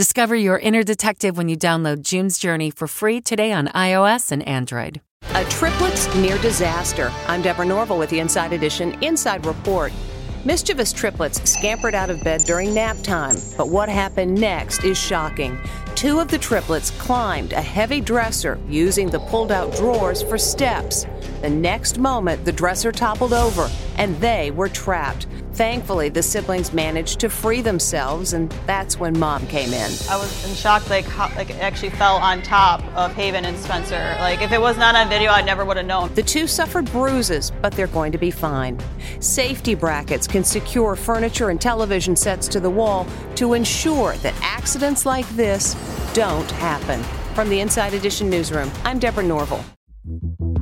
Discover your inner detective when you download June's Journey for free today on iOS and Android. A triplets near disaster. I'm Deborah Norville with the Inside Edition Inside Report. Mischievous triplets scampered out of bed during nap time, but what happened next is shocking. Two of the triplets climbed a heavy dresser using the pulled out drawers for steps. The next moment, the dresser toppled over and they were trapped. Thankfully, the siblings managed to free themselves, and that's when mom came in. I was in shock, like, how, like it actually fell on top of Haven and Spencer. Like, if it was not on video, I never would have known. The two suffered bruises, but they're going to be fine. Safety brackets can secure furniture and television sets to the wall to ensure that accidents like this don't happen. From the Inside Edition newsroom, I'm Deborah Norville.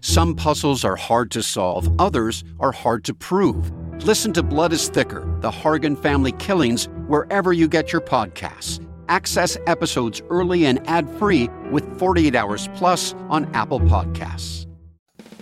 Some puzzles are hard to solve, others are hard to prove. Listen to Blood is Thicker The Hargan Family Killings wherever you get your podcasts. Access episodes early and ad free with 48 Hours Plus on Apple Podcasts.